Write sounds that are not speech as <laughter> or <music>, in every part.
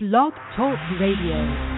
Blog Talk Radio.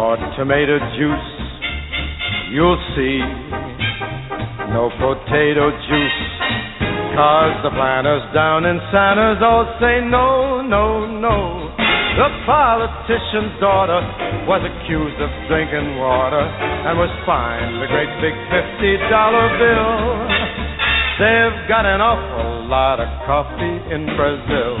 or tomato juice, you'll see. No potato juice, cause the planters down in Santos all say no, no, no. The politician's daughter was accused of drinking water and was fined a great big $50 bill. They've got an awful lot of coffee in Brazil.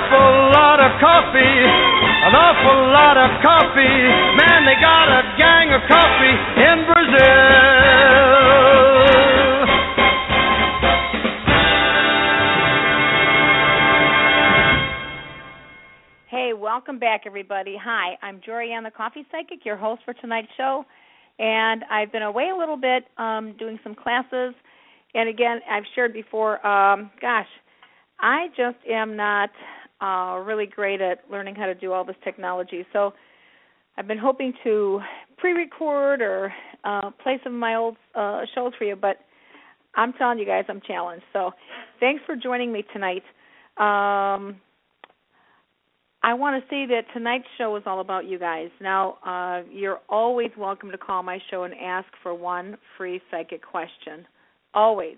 Awful lot of coffee, an awful lot of coffee. Man, they got a gang of coffee in Brazil. Hey, welcome back, everybody. Hi, I'm Jorianne, the Coffee Psychic, your host for tonight's show. And I've been away a little bit um, doing some classes. And again, I've shared before, um, gosh, I just am not uh, really great at learning how to do all this technology. So I've been hoping to pre record or uh, play some of my old uh, shows for you, but I'm telling you guys, I'm challenged. So thanks for joining me tonight. Um, I want to say that tonight's show is all about you guys. Now, uh, you're always welcome to call my show and ask for one free psychic question. Always.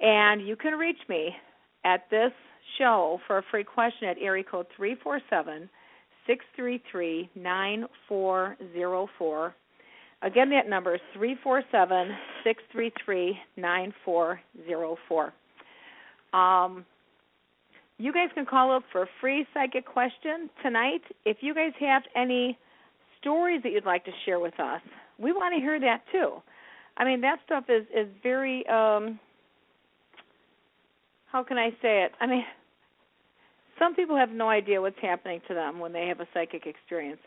And you can reach me at this show for a free question at area code 347 633 9404. Again, that number is 347 633 9404. Um, you guys can call up for a free psychic question tonight. If you guys have any stories that you'd like to share with us, we want to hear that too. I mean, that stuff is is very um how can I say it? I mean, some people have no idea what's happening to them when they have a psychic experience.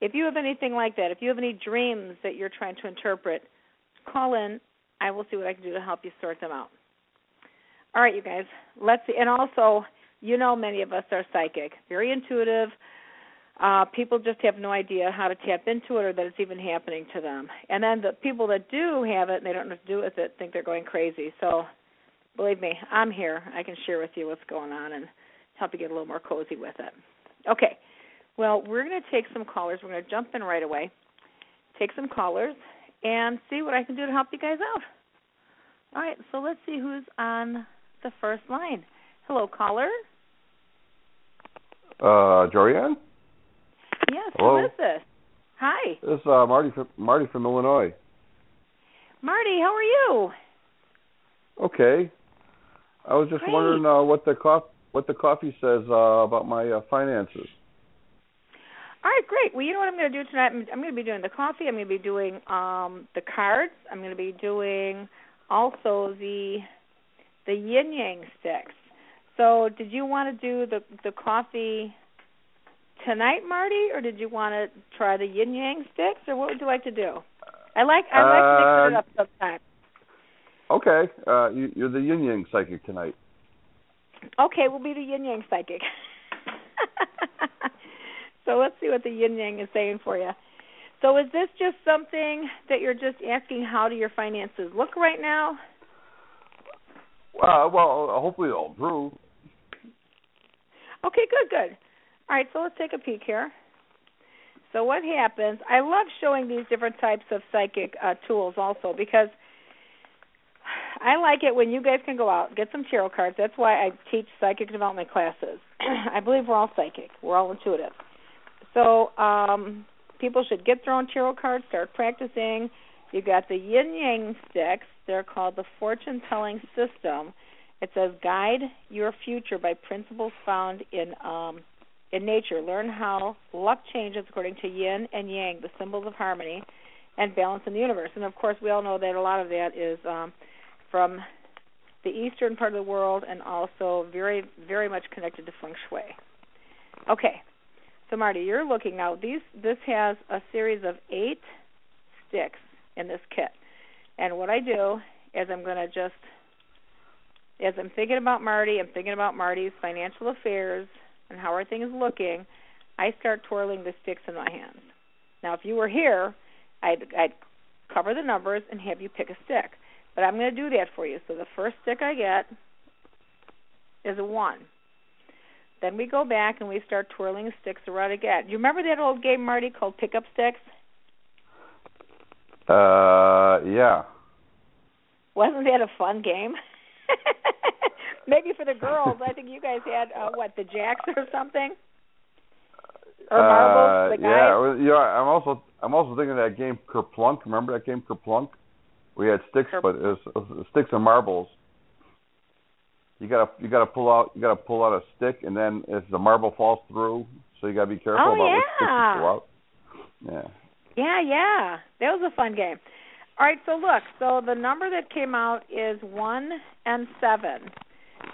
If you have anything like that, if you have any dreams that you're trying to interpret, call in. I will see what I can do to help you sort them out. All right, you guys. Let's see. And also, you know, many of us are psychic, very intuitive. Uh, people just have no idea how to tap into it or that it's even happening to them. And then the people that do have it and they don't know what to do with it think they're going crazy. So, believe me, I'm here. I can share with you what's going on and help you get a little more cozy with it. Okay. Well, we're going to take some callers. We're going to jump in right away. Take some callers, and see what I can do to help you guys out. All right, so let's see who's on the first line. Hello, caller. Uh, Jorianne? Yes, Hello? who is this? Hi. This is uh, Marty from Marty from Illinois. Marty, how are you? Okay. I was just Great. wondering uh, what the cof- what the coffee says uh, about my uh, finances. All right, great. Well, you know what I'm going to do tonight? I'm, I'm going to be doing the coffee. I'm going to be doing um the cards. I'm going to be doing also the the yin yang sticks. So, did you want to do the the coffee tonight, Marty, or did you want to try the yin yang sticks, or what would you like to do? I like I like mixing it Uh, up sometimes. Okay. Uh, you, you're the yin yang psychic tonight. Okay, we'll be the yin yang psychic. <laughs> so let's see what the yin yang is saying for you. So is this just something that you're just asking how do your finances look right now? Uh, well, hopefully it'll improve. Okay, good, good. All right, so let's take a peek here. So what happens? I love showing these different types of psychic uh, tools also because I like it when you guys can go out get some tarot cards. That's why I teach psychic development classes. <clears throat> I believe we're all psychic. We're all intuitive. So um, people should get their own tarot cards, start practicing. You got the yin yang sticks. They're called the fortune telling system. It says guide your future by principles found in um, in nature. Learn how luck changes according to yin and yang, the symbols of harmony and balance in the universe. And of course, we all know that a lot of that is um, from the eastern part of the world and also very very much connected to feng shui. Okay. So Marty, you're looking now. These this has a series of eight sticks in this kit, and what I do is I'm going to just, as I'm thinking about Marty, I'm thinking about Marty's financial affairs and how everything is looking. I start twirling the sticks in my hands. Now, if you were here, I'd, I'd cover the numbers and have you pick a stick, but I'm going to do that for you. So the first stick I get is a one. Then we go back and we start twirling sticks around again. Do you remember that old game, Marty, called Pick Up Sticks? Uh, yeah. Wasn't that a fun game? <laughs> Maybe for the girls, I think you guys had uh, what the jacks or something, or marbles. Uh, the yeah, yeah. I'm also I'm also thinking of that game Kerplunk. Remember that game Kerplunk? We had sticks, Ker- but it was, sticks and marbles. You gotta you gotta pull out you gotta pull out a stick, and then if the marble falls through, so you gotta be careful Oh, about which stick yeah. you pull out. Yeah. Yeah, yeah, that was a fun game. All right, so look, so the number that came out is one and seven.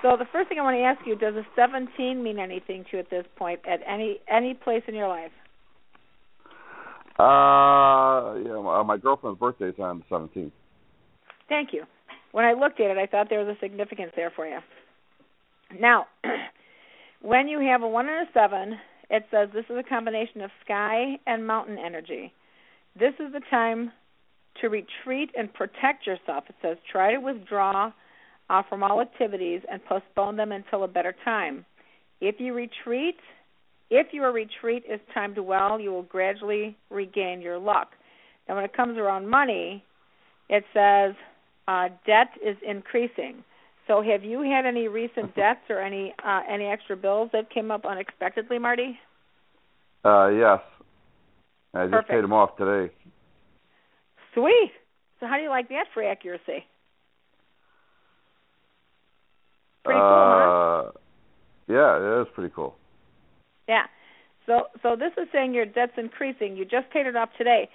So the first thing I want to ask you: Does a seventeen mean anything to you at this point at any any place in your life? Uh, yeah. My, my girlfriend's birthday's on the 17th. Thank you. When I looked at it, I thought there was a significance there for you. Now, <clears throat> when you have a one and a seven, it says this is a combination of sky and mountain energy. This is the time to retreat and protect yourself. It says try to withdraw uh, from all activities and postpone them until a better time. If you retreat, if your retreat is timed well, you will gradually regain your luck. Now, when it comes around money, it says uh, debt is increasing. So, have you had any recent <laughs> debts or any uh, any extra bills that came up unexpectedly, Marty? Uh, yes. I just Perfect. paid them off today. Sweet. So, how do you like that for accuracy? Pretty cool, huh? uh, Yeah, it is pretty cool. Yeah. So so this is saying your debt's increasing. You just paid it off today.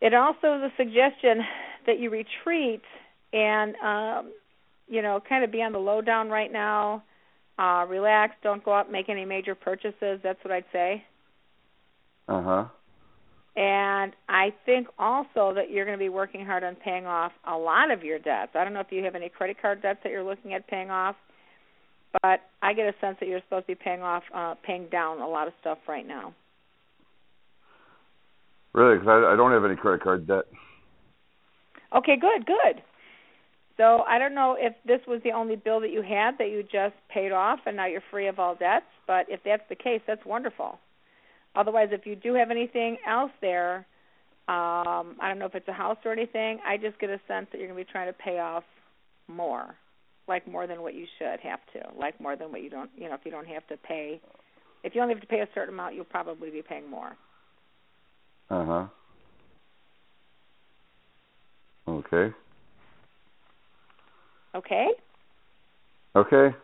It also is a suggestion that you retreat and um you know, kind of be on the low down right now. Uh relax, don't go out and make any major purchases. That's what I'd say. Uh huh. And I think also that you're going to be working hard on paying off a lot of your debts. I don't know if you have any credit card debts that you're looking at paying off, but I get a sense that you're supposed to be paying off, uh, paying down a lot of stuff right now. Really? Because I, I don't have any credit card debt. Okay, good, good. So I don't know if this was the only bill that you had that you just paid off and now you're free of all debts, but if that's the case, that's wonderful. Otherwise, if you do have anything else there, Um, I don't know if it's a house or anything. I just get a sense that you're going to be trying to pay off more, like more than what you should have to, like more than what you don't. You know, if you don't have to pay, if you only have to pay a certain amount, you'll probably be paying more. Uh huh. Okay. Okay. Okay.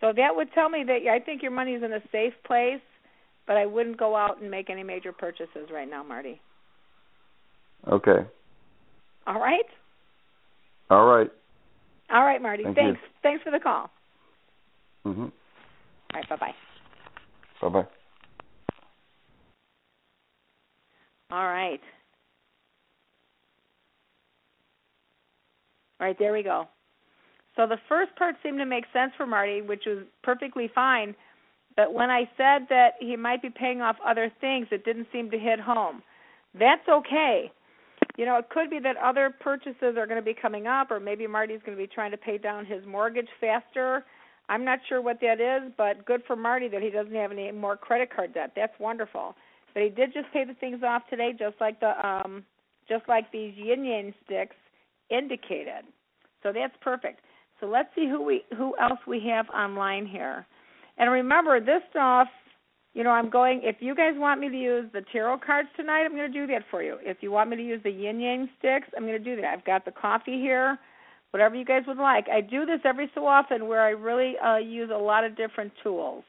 So that would tell me that I think your money is in a safe place, but I wouldn't go out and make any major purchases right now, Marty. Okay. All right. All right. All right, Marty. Thank Thanks. you. Thanks for the call. Mhm. All right. Bye bye. Bye bye. All right. All right, there we go. So the first part seemed to make sense for Marty, which was perfectly fine. But when I said that he might be paying off other things, it didn't seem to hit home. That's okay. You know, it could be that other purchases are going to be coming up, or maybe Marty's going to be trying to pay down his mortgage faster. I'm not sure what that is, but good for Marty that he doesn't have any more credit card debt. That's wonderful. But he did just pay the things off today, just like the um, just like these yin yang sticks indicated. So that's perfect. So let's see who we who else we have online here. And remember this stuff, you know, I'm going if you guys want me to use the tarot cards tonight, I'm going to do that for you. If you want me to use the yin yang sticks, I'm going to do that. I've got the coffee here. Whatever you guys would like. I do this every so often where I really uh, use a lot of different tools.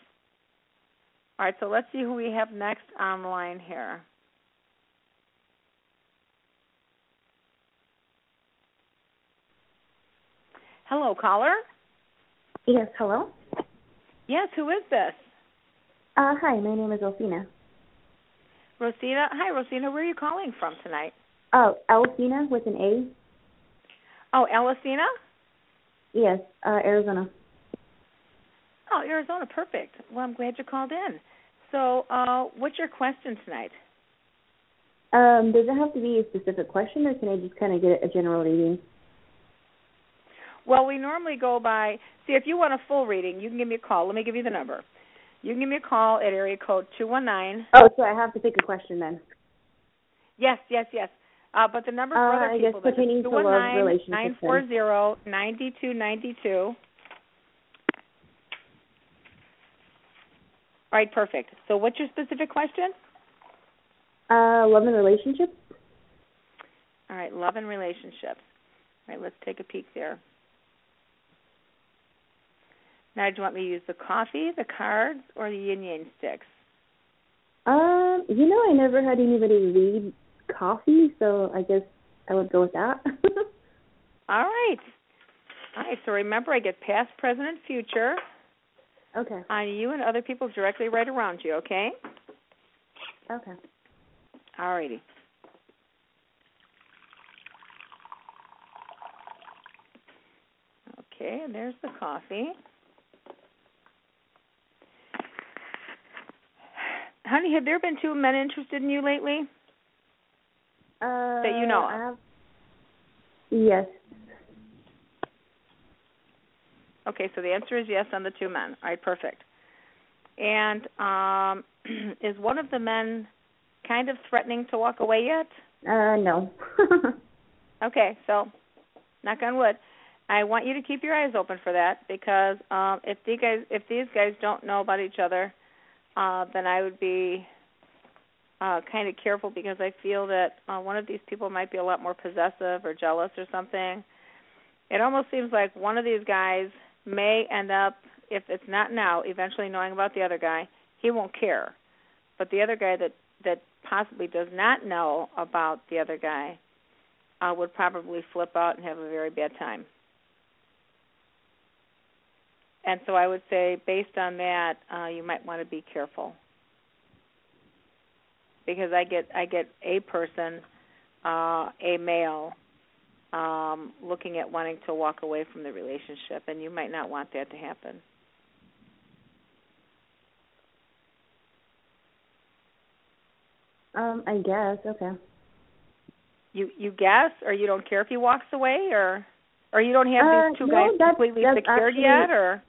All right, so let's see who we have next online here. Hello, caller. Yes, hello. Yes, who is this? Uh, hi, my name is Elfina. Rosina. Hi, Rosina. Where are you calling from tonight? Oh, Elfina with an A. Oh, Elisina? Yes, uh, Arizona. Oh, Arizona. Perfect. Well, I'm glad you called in. So, uh, what's your question tonight? Um, does it have to be a specific question, or can I just kind of get a general reading? Well, we normally go by. See, if you want a full reading, you can give me a call. Let me give you the number. You can give me a call at area code two one nine. Oh, so I have to pick a question then. Yes, yes, yes. Uh, but the number for Uh, other I guess people pertaining to love relationships nine four zero ninety two ninety two. All right, perfect. So, what's your specific question? Uh, love and relationships. All right, love and relationships. All right, let's take a peek there. Now, do you want me to use the coffee, the cards, or the yin yang sticks? Um, you know, I never had anybody read coffee, so I guess I would go with that. <laughs> All right. All right, so remember, I get past, present, and future okay. on you and other people directly right around you, okay? Okay. All righty. Okay, and there's the coffee. Honey, have there been two men interested in you lately? Uh, That you know of. Yes. Okay, so the answer is yes on the two men. All right, perfect. And um, <clears throat> is one of the men kind of threatening to walk away yet? Uh, no. <laughs> Okay, so knock on wood. I want you to keep your eyes open for that because um, if these guys if these guys don't know about each other, uh, then I would be uh, kind of careful because I feel that uh, one of these people might be a lot more possessive or jealous or something. It almost seems like one of these guys may end up, if it's not now, eventually knowing about the other guy. He won't care, but the other guy that that possibly does not know about the other guy uh, would probably flip out and have a very bad time. And so I would say, based on that, uh, you might want to be careful because I get I get a person, uh, a male, um, looking at wanting to walk away from the relationship, and you might not want that to happen. um, I guess. Okay. You you guess, or you don't care if he walks away, or or you don't have Uh, these two no, guys that's- completely that's secured actually- yet, or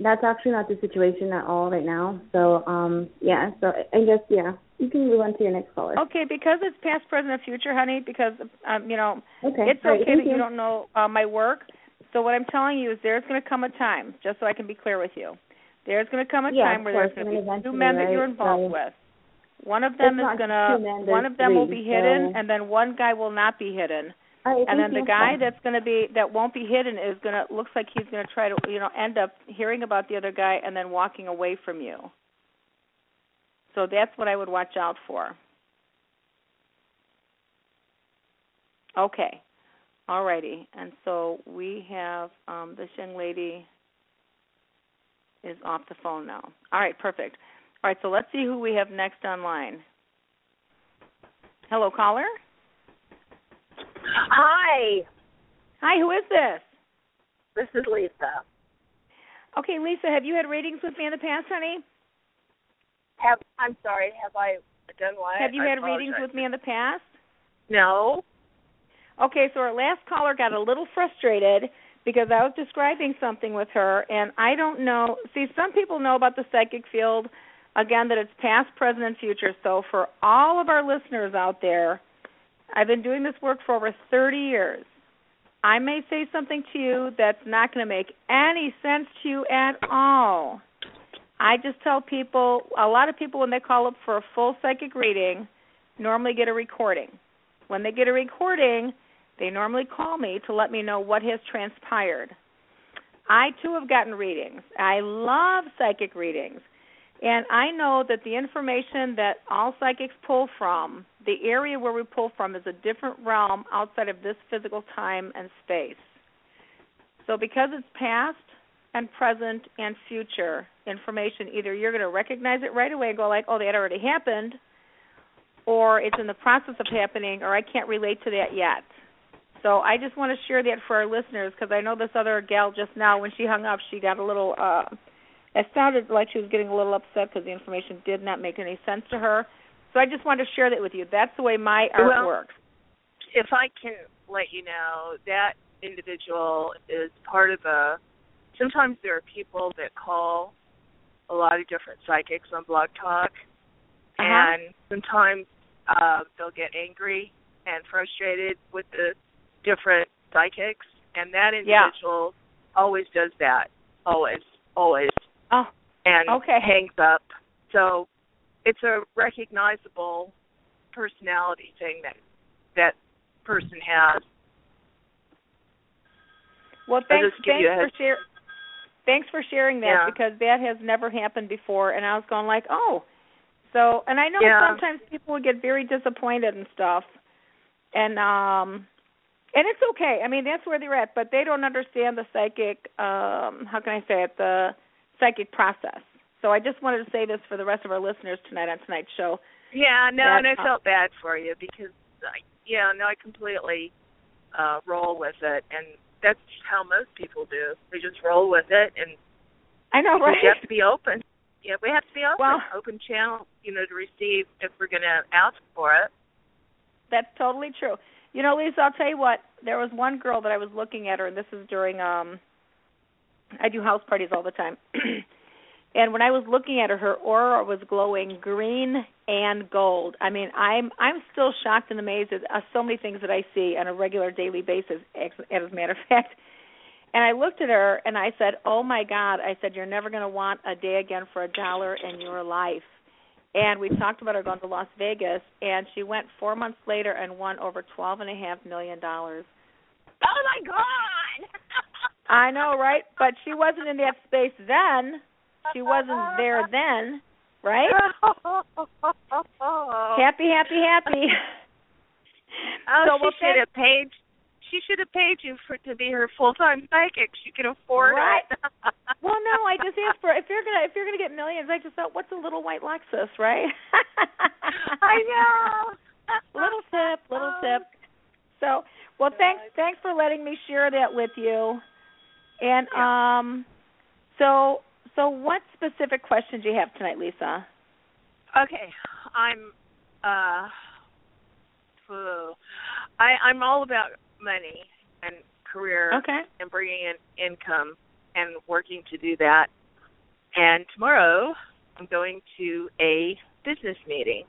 That's actually not the situation at all right now. So, um, yeah. So I I guess, yeah. You can move on to your next caller. Okay, because it's past, present, and future, honey. Because um, you know, Okay. it's All right, okay thank that you you. don't know uh, my work. So what I'm telling you is, there's going to come a time, just so I can be clear with you. There's going to come a Yeah, time where there's going to be two men that you're involved with. One of them It's is going to, one of them will be hidden, so- and then one guy will not be hidden. Right, and then the guy that's going to be that won't be hidden is going to looks like he's going to try to you know end up hearing about the other guy and then walking away from you. So that's what I would watch out for. Okay. Alrighty. And so we have um this young lady is off the phone now. All right, perfect. All right, so let's see who we have next online. Hello, caller. Hi, Hi, who is this? this is Lisa. Okay, Lisa, have you had readings with me in the past, honey? Have I'm sorry, have I done what? Have you I had readings with me in the past? No. Okay, so our last caller got a little frustrated because I was describing something with her, and I don't know. See, some people know about the psychic field, again, that it's past, present, and future. So for all of our listeners out there, I've been doing this work for over 30 years. I may say something to you that's not going to make any sense to you at all. I just tell people, a lot of people, when they call up for a full psychic reading, normally get a recording. When they get a recording, they normally call me to let me know what has transpired. I too have gotten readings. I love psychic readings. And I know that the information that all psychics pull from, the area where we pull from, is a different realm outside of this physical time and space. So, because it's past and present and future information, either you're going to recognize it right away and go, like, oh, that already happened, or it's in the process of happening, or I can't relate to that yet. So I just want to share that for our listeners because I know this other gal just now, when she hung up, she got a little. uh It sounded like she was getting a little upset because the information did not make any sense to her. So I just wanted to share that with you. That's the way my art Well- works. If I can let you know, that individual is part of a. Sometimes there are people that call a lot of different psychics on Blog Talk, Uh-huh. and sometimes uh, they'll get angry and frustrated with the different psychics, and that Yeah. individual always does that, always, always, Oh, and Okay. hangs up. So it's a recognizable personality thing that that person has. well, thanks, thanks for share. Thanks for sharing that Yeah. because that has never happened before, and I was going like, oh. So, and I know Yeah. sometimes people would get very disappointed and stuff, and um, and it's okay. I mean, that's where they're at, but they don't understand the psychic. Um, how can I say it? The psychic process. So I just wanted to say this for the rest of our listeners tonight on tonight's show. Yeah, no, That- and I felt bad for you because, I, yeah, no, I completely uh roll with it, and that's how most people do. They just roll with it, and I know, right? you have to be open. Yeah, we have to be open, Well- open channel, you know, to receive if we're going to ask for it. That's totally true. You know, Lisa, I'll tell you what. There was one girl that I was looking at her, and this is during um, I do house parties all the time. <clears throat> and when I was looking at her, her aura was glowing green and gold. I mean, I'm I'm still shocked and amazed at uh, so many things that I see on a regular daily basis. As, as a matter of <laughs> fact, and I looked at her and I said, "Oh my God!" I said, "You're never going to want a day again for a dollar in your life." And we talked about her going to Las Vegas, and she went four months later and won over twelve and a half million dollars. Oh my God! <laughs> I know, right? But she wasn't in that space then. She wasn't there then, right? <laughs> Happy, happy, happy. <laughs> Oh, So, she well, should have paid. She should have paid you for to be her full time psychic. She could afford Right. it. <laughs> Well, no, I just asked for if you're gonna if you're gonna get millions. I just thought, what's a little white Lexus, right? I know. little tip, little tip. So, well, thanks thanks for letting me share that with you. And um, so so what specific questions do you have tonight, Lisa? Okay, I'm uh. I I'm all about money and career Okay. and bringing in income and working to do that. And tomorrow I'm going to a business meeting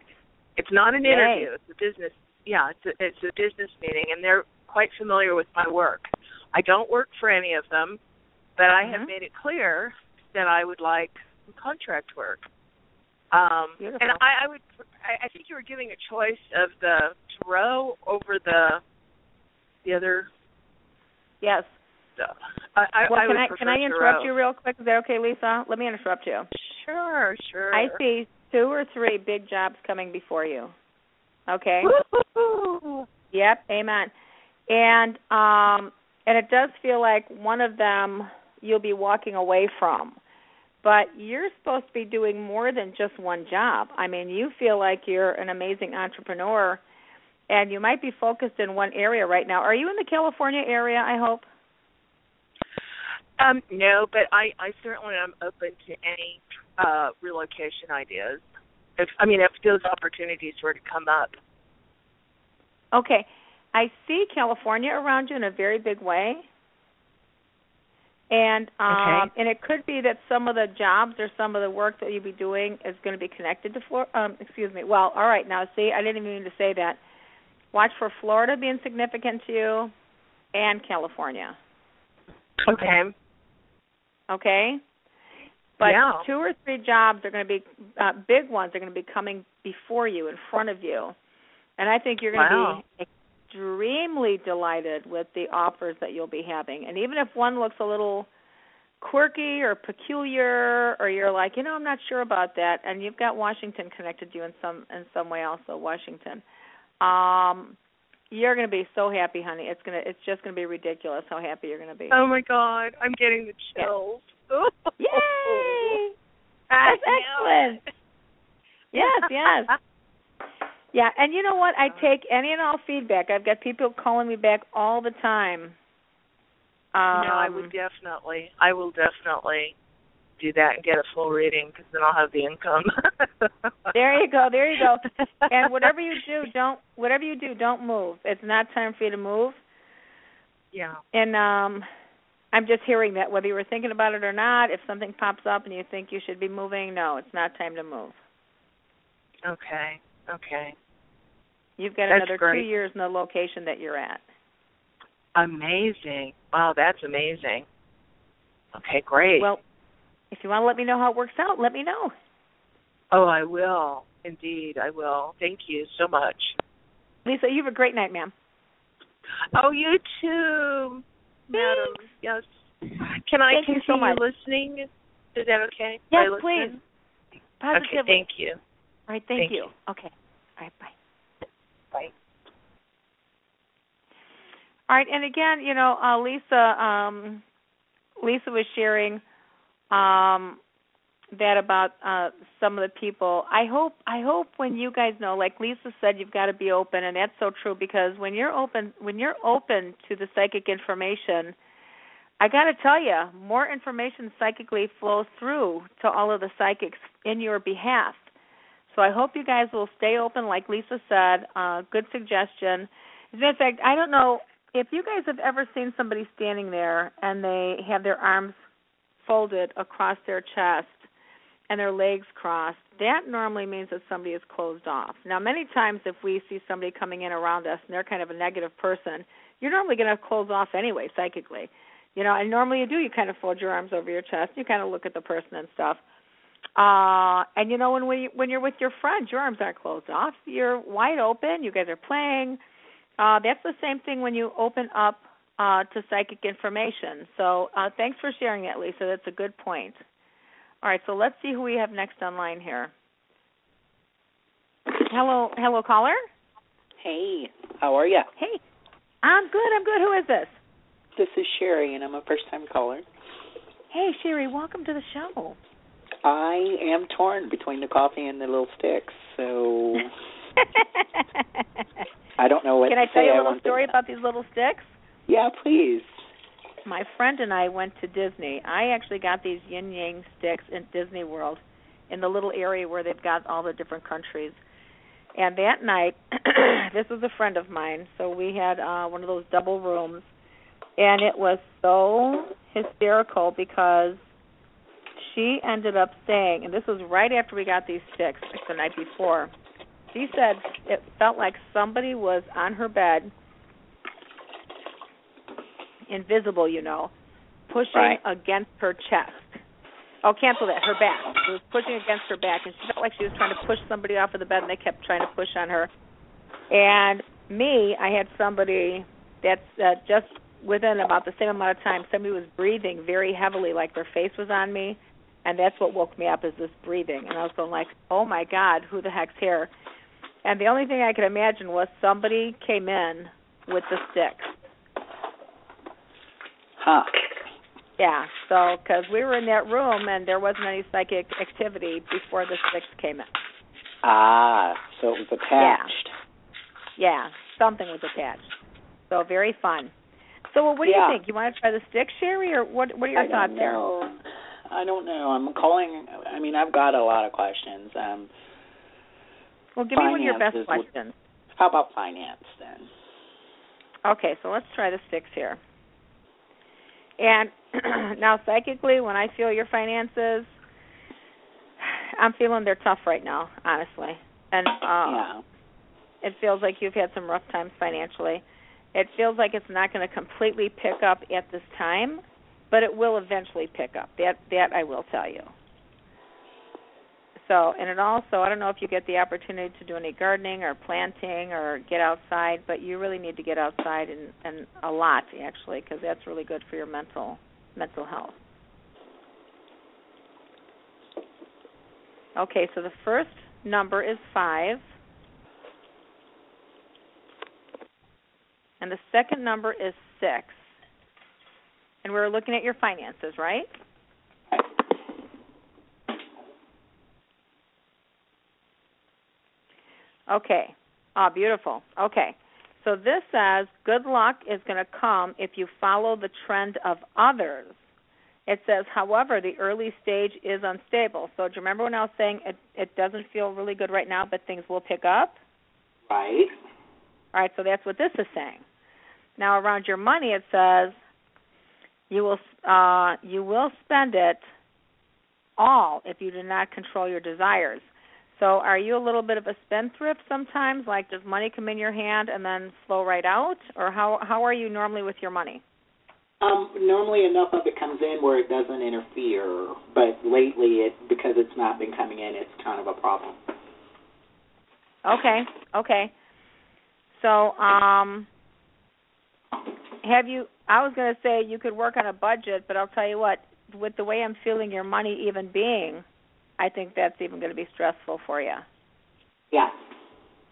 It's not an Yay. interview. It's a business. Yeah, it's a, it's a business meeting, and they're quite familiar with my work. I don't work for any of them, but I have Mhm. made it clear that I would like some contract work. Um, Beautiful. and I, I would. I, I think you were giving a choice of the tarot over the the other Yes. stuff. I, I, Well, I can I can I interrupt tarot. you real quick? Is that okay, Lisa? Let me interrupt you. Sure, sure. I see two or three big jobs coming before you. Okay. Woo-hoo. Yep. Amen. And um, and it does feel like one of them you'll be walking away from. But you're supposed to be doing more than just one job. I mean, you feel like you're an amazing entrepreneur and you might be focused in one area right now. Are you in the California area, I hope? Um, no, but I, I certainly am open to any uh, relocation ideas. If I mean, if those opportunities were to come up. Okay. I see California around you in a very big way. And um Okay. and it could be that some of the jobs or some of the work that you'll be doing is going to be connected to Florida. Um, excuse me. Well, all right. Now, see, I didn't even mean to say that. Watch for Florida being significant to you, and California. Okay. Okay. But Yeah. two or three jobs are going to be uh, big ones. Are going to be coming before you, in front of you, and I think you're going Wow. to be extremely delighted with the offers that you'll be having. And even if one looks a little quirky or peculiar, or you're like, you know, I'm not sure about that, and you've got Washington connected to you in some in some way, also Washington. Um, you're going to be so happy, honey. It's gonna it's just going to be ridiculous how happy you're going to be. Oh my God, I'm getting the chills. Yay! <laughs> That's excellent. Yes, yes. Yeah, and you know what? I take any and all feedback. I've got people calling me back all the time. Um, no, I would definitely. I will definitely do that and get a full reading because then I'll have the income. <laughs> There you go. There you go. <laughs> And whatever you do, don't whatever you do, don't move. It's not time for you to move. Yeah. And um I'm just hearing that whether you were thinking about it or not, if something pops up and you think you should be moving, no, it's not time to move. Okay. Okay. You've got That's another great. 2 years in the location that you're at. Amazing. Wow, that's amazing. Okay, great. Well, if you want to let me know how it works out, let me know. oh, I will. Indeed, I will. Thank you so much. Lisa, you have a great night, ma'am. Oh, you too, madam. Yes. Can I Thank you continue so listening? Is that okay? Yes, please. Positively. Okay, thank you. All right, thank, thank you. you. Okay. All right. Bye. All right, and again, you know, uh, Lisa, um, Lisa was sharing um, that about uh, some of the people. I hope, I hope when you guys know, like Lisa said, you've got to be open, and that's so true because when you're open, when you're open to the psychic information, I got to tell you, more information psychically flows through to all of the psychics in your behalf. So I hope you guys will stay open, like Lisa said. Uh, good suggestion. As a matter of fact, I don't know if you guys have ever seen somebody standing there and they have their arms folded across their chest and their legs crossed. That normally means that somebody is closed off. Now, many times if we see somebody coming in around us and they're kind of a negative person, you're normally going to close off anyway psychically. You know, and normally you do. You kind of fold your arms over your chest. You kind of look at the person and stuff. Uh, and you know when we when you're with your friends, your arms aren't closed off. You're wide open. You guys are playing. Uh, that's the same thing when you open up uh, to psychic information. So uh, thanks for sharing that, Lisa. That's a good point. All right, so let's see who we have next online here. Hello, hello, caller. Hey, how are you? Hey, I'm good. I'm good. Who is this? This is Sherry, and I'm a first time caller. Hey, Sherry. Welcome to the show. I am torn between the coffee and the little sticks, so <laughs> I don't know what Can I tell you a little story to... about these little sticks? Yeah, please. My friend and I went to Disney. I actually got these yin yang sticks in Disney World in the little area where they've got all the different countries. And that night, <clears throat> this was a friend of mine, so we had uh one of those double rooms and it was so hysterical because she ended up saying, and this was right after we got these sticks, like the night before. She said it felt like somebody was on her bed, invisible, you know, pushing Right. against her chest. Oh, cancel that. Her back. It was pushing against her back, and she felt like she was trying to push somebody off of the bed, and they kept trying to push on her. And me, I had somebody that's uh, just within about the same amount of time. Somebody was breathing very heavily, like their face was on me, and that's what woke me up is this breathing. And I was going like, "Oh my God, who the heck's here?" And the only thing I could imagine was somebody came in with the sticks. Huh. Yeah, so because we were in that room and there wasn't any psychic activity before the sticks came in. Ah, so it was attached. Yeah, yeah something was attached. So very fun. So well, what do Yeah. you think? You want to try the stick, Sherry, or what? What are your I thoughts don't there? I don't know. I'm calling. I mean, I've got a lot of questions. Um, Well, give me one of your best questions. how about finance then? Okay, so let's try the six here. And <clears throat> now, psychically, when I feel your finances, I'm feeling they're tough right now, honestly. And uh, yeah. it feels like you've had some rough times financially. It feels like it's not going to completely pick up at this time, but it will eventually pick up. That that I will tell you. So, and it also, I don't know if you get the opportunity to do any gardening or planting or get outside, but you really need to get outside and and a lot actually because that's really good for your mental mental health. Okay, so the first number is 5. And the second number is 6. And we're looking at your finances, right? Okay. Ah, beautiful. Okay. So this says good luck is going to come if you follow the trend of others. It says, however, the early stage is unstable. So do you remember when I was saying it, it doesn't feel really good right now, but things will pick up? Right. All right, so that's what this is saying. Now around your money, it says you will uh, you will spend it all if you do not control your desires. So are you a little bit of a spendthrift sometimes? Like does money come in your hand and then flow right out, or how how are you normally with your money? Um, normally enough of it comes in where it doesn't interfere, but lately it because it's not been coming in, it's kind of a problem. Okay, okay. So, um, have you? I was going to say you could work on a budget, but I'll tell you what. With the way I'm feeling your money even being, I think that's even going to be stressful for you. Yeah.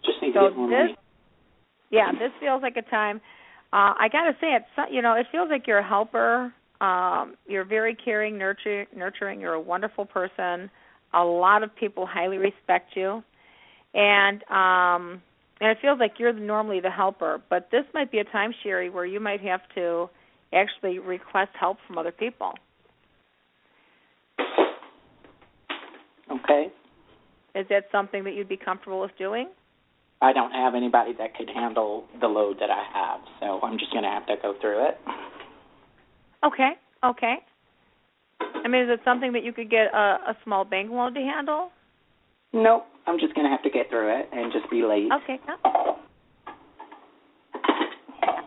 Just need So to get more this, money. yeah, this feels like a time. Uh, I got to say, it's you know, it feels like you're a helper. Um, you're very caring, nurturing, nurturing. You're a wonderful person. A lot of people highly respect you, and um, and it feels like you're normally the helper. But this might be a time, Sherry, where you might have to actually request help from other people. Okay. Is that something that you'd be comfortable with doing? I don't have anybody that could handle the load that I have, so I'm just going to have to go through it. Okay, okay. I mean, is it something that you could get a, a small bank loan to handle? Nope. I'm just going to have to get through it and just be late. Okay, yeah.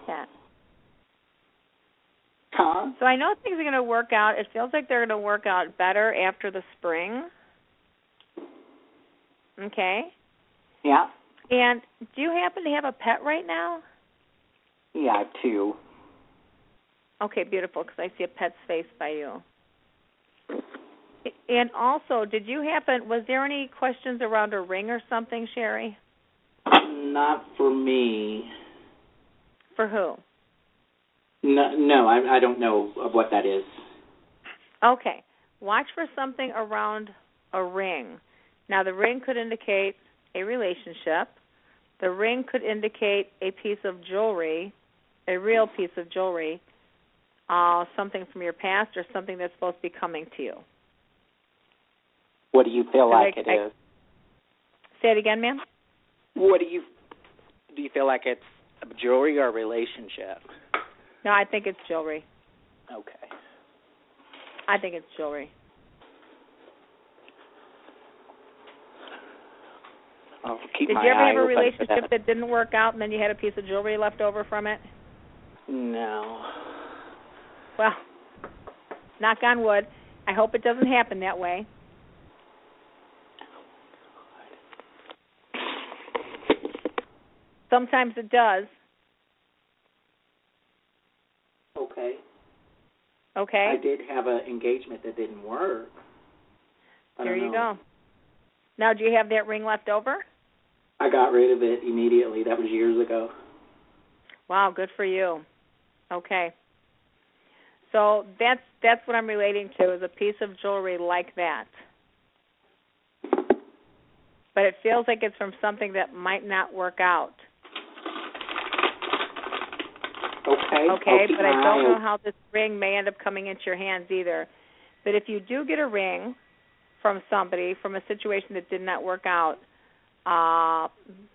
Yeah. Huh? So I know things are going to work out. It feels like they're going to work out better after the spring. Okay. Yeah. And do you happen to have a pet right now? Yeah, two. Okay, beautiful, because I see a pet's face by you. And also, did you happen? Was there any questions around a ring or something, Sherry? Not for me. For who? No, no, I, I don't know of what that is. Okay. Watch for something around a ring. Now, the ring could indicate a relationship. The ring could indicate a piece of jewelry, a real piece of jewelry, uh, something from your past, or something that's supposed to be coming to you. What do you feel I- like it I- is? Say it again, ma'am. What do you do? You feel like it's a jewelry or a relationship? No, I think it's jewelry. Okay. I think it's jewelry. I'll keep Did my you ever eye have a relationship that. that didn't work out and then you had a piece of jewelry left over from it? No. Well, knock on wood. I hope it doesn't happen that way. Sometimes it does. Okay. Okay. I did have an engagement that didn't work. I There you know. go. Now, do you have that ring left over? I got rid of it immediately. That was years ago. Wow, good for you. Okay. So that's that's what I'm relating to is a piece of jewelry like that. But it feels like it's from something that might not work out. Okay. Okay, but I don't know how this ring may end up coming into your hands either. But if you do get a ring from somebody from a situation that did not work out, uh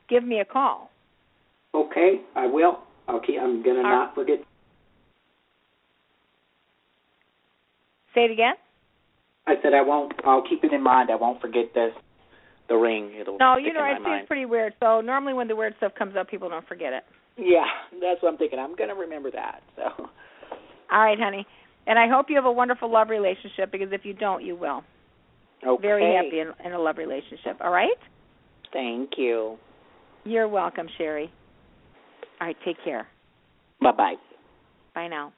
give me a call. Okay, I will. I'll. I'm gonna All not forget. Say it again? I said I won't. I'll keep it in mind. I won't forget this. The ring. It'll. No, you know, in I my see mind. pretty weird. So normally when the weird stuff comes up, people don't forget it. Yeah, that's what I'm thinking. I'm gonna remember that. So. All right, honey. And I hope you have a wonderful love relationship because if you don't, you will. Okay. Very happy in, in a love relationship. All right? Thank you. You're welcome, Sherry. All right, take care. Bye bye. Bye now.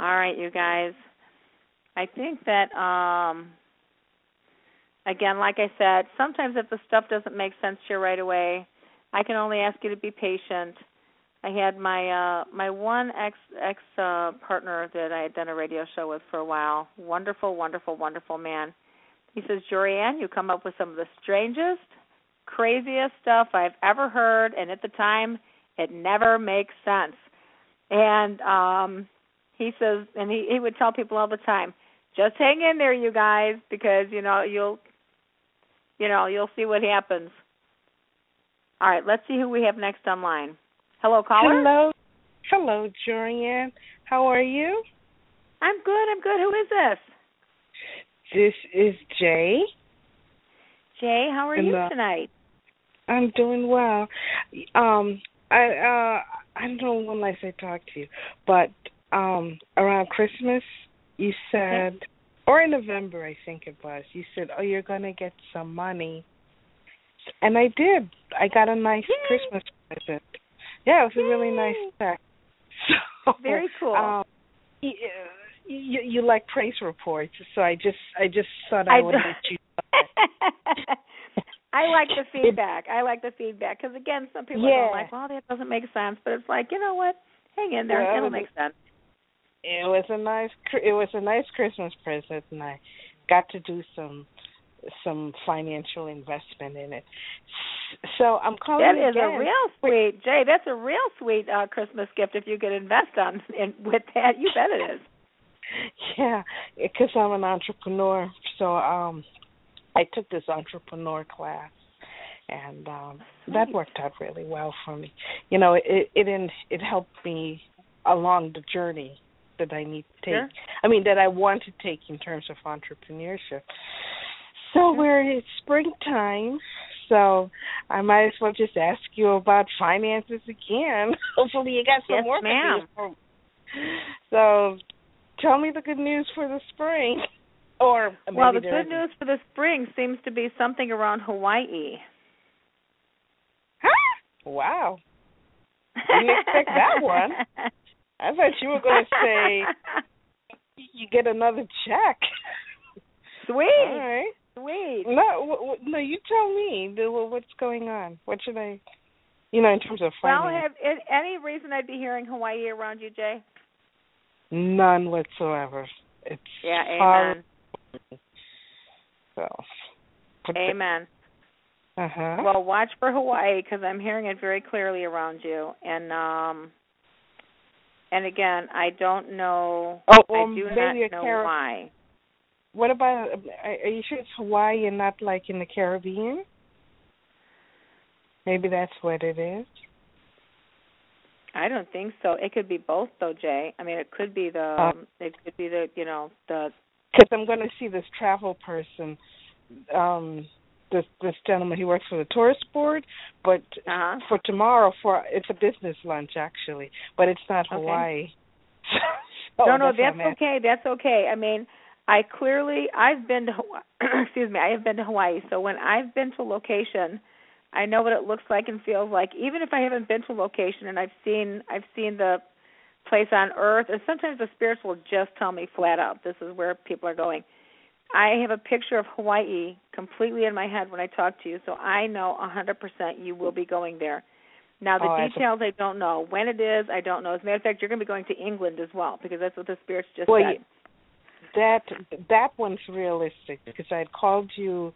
All right, you guys. I think that um again, like I said, sometimes if the stuff doesn't make sense to you right away, I can only ask you to be patient. I had my uh my one ex ex uh partner that I had done a radio show with for a while. Wonderful, wonderful, wonderful man. He says, Jorianne, you come up with some of the strangest, craziest stuff I've ever heard and at the time it never makes sense. And um he says and he, he would tell people all the time, just hang in there you guys because, you know, you'll you know, you'll see what happens. All right, let's see who we have next online. Hello, caller. Hello. Hello, Jorianne. How are you? I'm good. I'm good. Who is this? This is Jay. Jay, how are you Hello. tonight? I'm doing well. Um I uh I don't know when last I talked to you, but um around Christmas you said or in November I think it was, you said, Oh, you're gonna get some money. And I did. I got a nice Yay. Christmas present. Yeah, it was a really nice check. <laughs> So Very cool. Um, you, you you like praise reports, so I just I just thought I I, would let you. <laughs> I like the <laughs> feedback. I like the feedback because again, some people are like, "Well, that doesn't make sense," but it's like, you know what? Hang in there. Yeah, It'll make sense. It was a nice it was a nice Christmas present, and I got to do some some financial investment in it. So I'm calling That is again. a real sweet, Jay. That's a real sweet uh Christmas gift if you could invest on in with that. You bet it is. <laughs> Yeah, because I'm an entrepreneur, so um, I took this entrepreneur class, and um, that worked out really well for me. You know, it it in, it helped me along the journey that I need to take. Sure. I mean, that I want to take in terms of entrepreneurship. So we're it's springtime, so I might as well just ask you about finances again. <laughs> Hopefully, you got some Yes, more good ma'am. news for me. So, tell me the good news for the spring, <laughs> or well, the good news for the spring seems to be something around Hawaii. Wow, Didn't expect that one. <laughs> I thought you were going to say <laughs> you get another check. Sweet, All right. sweet. No, w- w- no, you tell me. The- What's going on? What should I, you know, in terms of Well, finance? have any reason I'd be hearing Hawaii around you, Jay? None whatsoever. It's Yeah, amen. So. Amen. Uh huh. Well, watch for Hawaii because I'm hearing it very clearly around you, and um, and again, I don't know. Oh, well, I do maybe not know Carib- why. What about? Are are you sure it's Hawaii and not like in the Caribbean? Maybe that's what it is. I don't think so. It could be both, though, Jay. I mean, it could be the um, it could be the you know the because I'm going to see this travel person. Um, this this gentleman he works for the tourist board, but Uh-huh. for tomorrow for it's a business lunch actually, but it's not Okay. Hawaii. <laughs> no, so no, Oh, that's that's okay. That's okay. I mean, I clearly I've been to Hawaii. <clears throat> excuse me, I have been to Hawaii. So when I've been to a location, I know what it looks like and feels like. Even if I haven't been to a location and I've seen I've seen the place on earth, and sometimes the spirits will just tell me flat out, this is where people are going. I have a picture of Hawaii completely in my head when I talk to you, so I know a 100% you will be going there. Now the Oh, details I don't know. When it is, I don't know. As a matter of fact, you're going to be going to England as well because that's what the spirits just Well, said. that that one's realistic because I had called you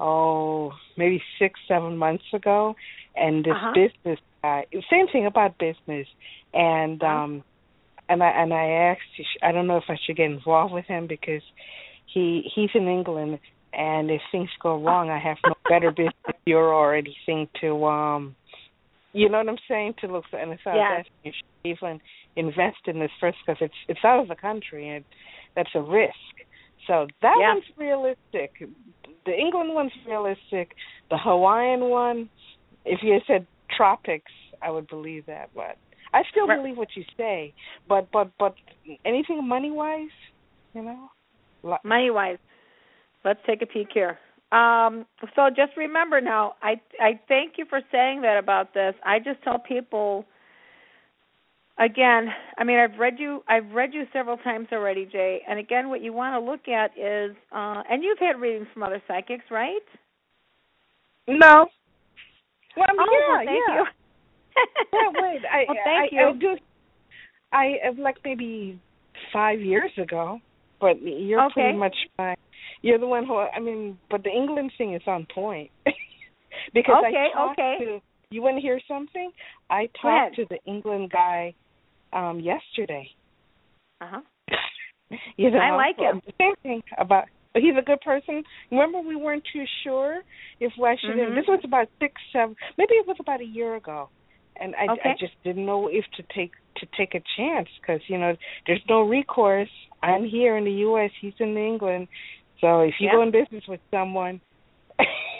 oh maybe six seven months ago, and this Uh-huh. business guy same thing about business, and Uh-huh. um and I and I asked I don't know if I should get involved with him because he he's in England and if things go wrong I have no better <laughs> business bureau or anything to um you know what I'm saying to look for and so I was Yes. asking you should even invest in this first because it's it's out of the country and that's a risk. So that Yeah. one's realistic. The England one's realistic. The Hawaiian one, if you had said tropics, I would believe that. But I still Right. believe what you say. But but but anything money wise, you know. Money wise, let's take a peek here. Um, so just remember now, I I thank you for saying that about this. I just tell people again, I mean I've read you I've read you several times already, Jay. And again what you want to look at is uh and you've had readings from other psychics, right? No. Well, I mean, oh, yeah, well, thank yeah. you. <laughs> yeah, wait. I, well, thank I, you. I do. I like maybe five years ago, but you're Okay. pretty much my. You're the one who. I mean, but the England thing is on point <laughs> because Okay, I talked okay. to. You want to hear something? I talked to the England guy um yesterday. Uh-huh. <laughs> You know, I like him. Same thing about. He's a good person. Remember, we weren't too sure if I should. Mhm. This was about six, seven, maybe it was about a year ago, and I, Okay. I just didn't know if to take to take a chance because you know there's no recourse. I'm here in the U.S. He's in England, so if you Yeah. go in business with someone, <laughs>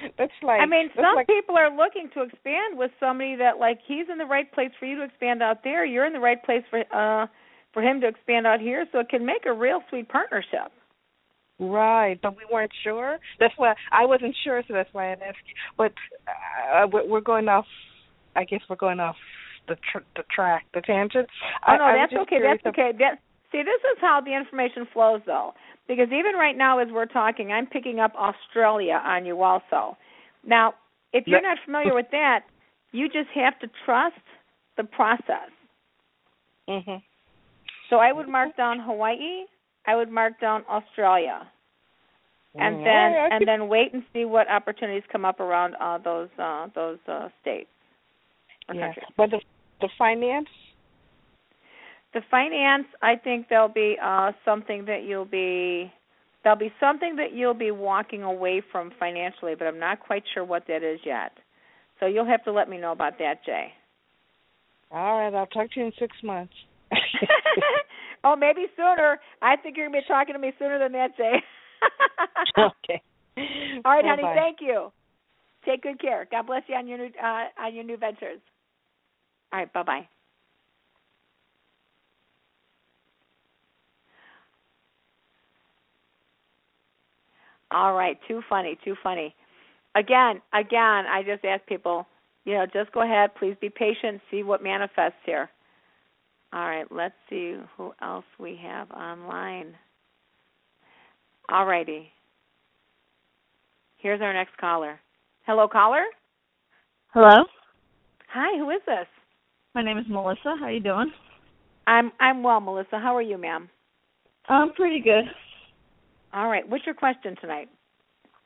<laughs> that's like I mean, some like, people are looking to expand with somebody that like he's in the right place for you to expand out there. You're in the right place for uh for him to expand out here, so it can make a real sweet partnership. Right, but we weren't sure. That's why I wasn't sure, so that's why I asked you. But uh, we're we're going off. I guess we're going off the tr- the track, the tangent. Oh no, I that's okay. That's okay. That see, this is how the information flows, though, because even right now, as we're talking, I'm picking up Australia on you also. Now, if you're not familiar with that, you just have to trust the process. Mhm. So I would mark down Hawaii. I would mark down Australia, and Mm, then all right, and then wait and see what opportunities come up around uh, those uh, those uh, states or yeah. countries. But the the finance. The finance, I think there'll be uh, something that you'll be there'll be something that you'll be walking away from financially, but I'm not quite sure what that is yet. So you'll have to let me know about that, Jay. All right, I'll talk to you in six months. <laughs> oh, maybe sooner. I think you're gonna be talking to me sooner than that, Jay. <laughs> okay. All right, honey. Bye-bye. Thank you. Take good care. God bless you on your new uh, on your new ventures. All right. Bye bye. All right. Too funny. Too funny. Again, again. I just ask people, you know, just go ahead. Please be patient. See what manifests here. All right. Let's see who else we have online. All righty. Here's our next caller. Hello, caller. Hello, Hi, who is this? my name is Melissa. How you doing? I'm I'm well, Melissa. How are you, ma'am? I'm pretty good. All right. What's your question tonight?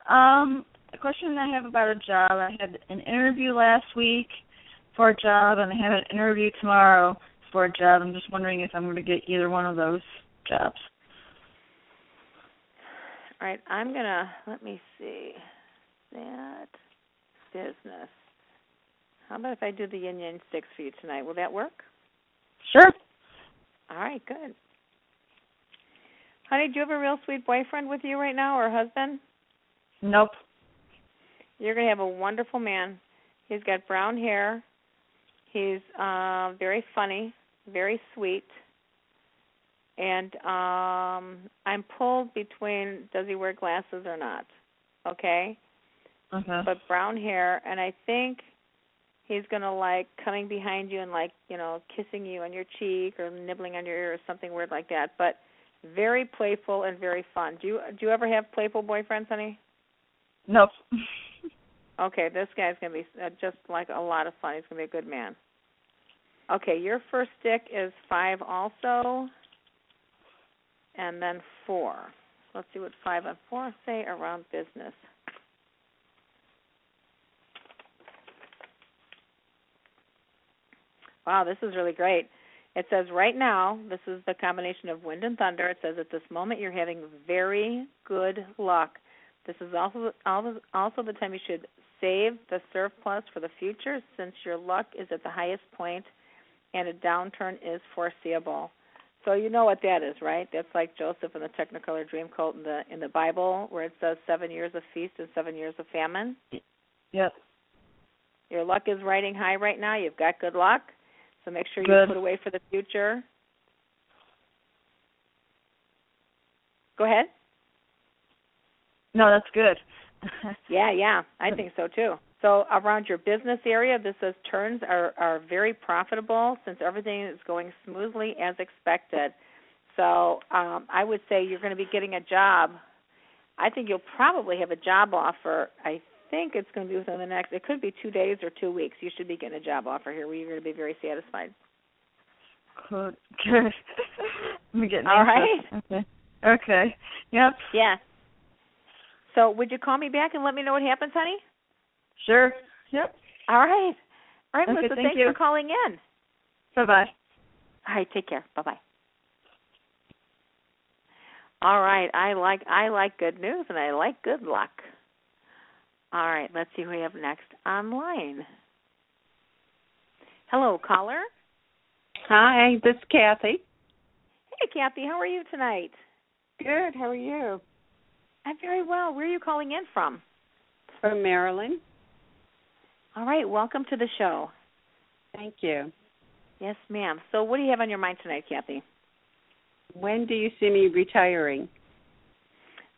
Um, a question I have about a job. I had an interview last week for a job, and I have an interview tomorrow for a job. I'm just wondering if I'm going to get either one of those jobs. All right. I'm gonna let me see that business. How about if I do the yin yang sticks for you tonight? Will that work? Sure. All right. Good. Honey, do you have a real sweet boyfriend with you right now or husband? Nope. You're going to have a wonderful man. He's got brown hair. He's uh very funny, very sweet. And um I'm pulled between does he wear glasses or not? Okay? Okay. But brown hair and I think he's going to like coming behind you and like, you know, kissing you on your cheek or nibbling on your ear or something weird like that. But very playful and very fun. Do you do you ever have playful boyfriends, honey? Nope. <laughs> Okay, this guy's going to be uh, just like a lot of fun. He's going to be a good man. Okay, your first stick is five also, and then four. Let's see what five and four say around business. Wow, this is really great. It says right now, this is the combination of wind and thunder. It says at this moment you're having very good luck. This is also also the time you should save the surplus for the future since your luck is at the highest point and a downturn is foreseeable. So you know what that is, right? That's like Joseph in the Technicolor Dreamcoat in the in the Bible where it says 7 years of feast and 7 years of famine. Yep. Your luck is riding high right now. You've got good luck. So make sure you Good. put away for the future. Go ahead. No, that's good. <laughs> Yeah, yeah, I think so too. So around your business area, this says turns are are very profitable since everything is going smoothly as expected. So um, I would say you're going to be getting a job. I think you'll probably have a job offer. I think it's going to be within the next. It could be two days or two weeks. You should be getting a job offer here where you're going to be very satisfied. Good. Good. <laughs> Let me get All right. Okay. Okay. Yep. Yeah. So would you call me back and let me know what happens, honey? Sure. Yep. All right. All right, Okay, Melissa. thank thanks you. for calling in. Bye bye. All right, take care. Bye bye. All right, I like I like good news and I like good luck. All right, let's see who we have next online. Hello, caller. Hi, this is Kathy. Hey, Kathy, how are you tonight? Good. How are you? I'm very well. Where are you calling in from? From Maryland. All right, welcome to the show. Thank you. Yes, ma'am. So, what do you have on your mind tonight, Kathy? When do you see me retiring?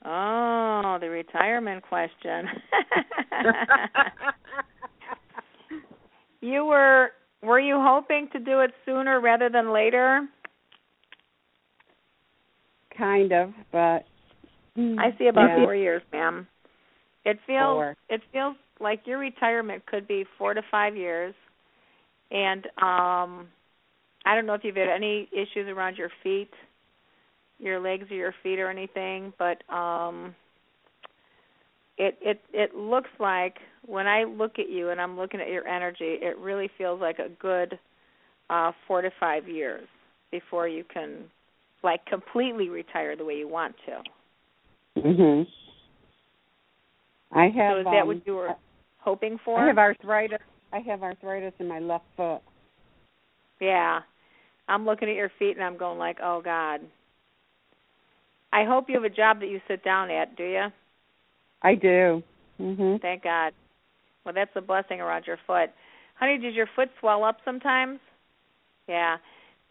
Oh, the retirement question. <laughs> you were were you hoping to do it sooner rather than later? kind of, but I see about Yeah. four years, ma'am. It feels Four. it feels like your retirement could be four to five years, and um, I don't know if you've had any issues around your feet, your legs or your feet or anything, but um, it it it looks like when I look at you and I'm looking at your energy, it really feels like a good uh, four to five years before you can like completely retire the way you want to. Mhm. I have. so is that um, what you were hoping for? I have arthritis. I have arthritis in my left foot. Yeah. I'm looking at your feet and I'm going like, "Oh god." I hope you have a job that you sit down at, do you? I do. Mhm. Thank God. Well, that's a blessing around your foot. Honey, does your foot swell up sometimes? Yeah.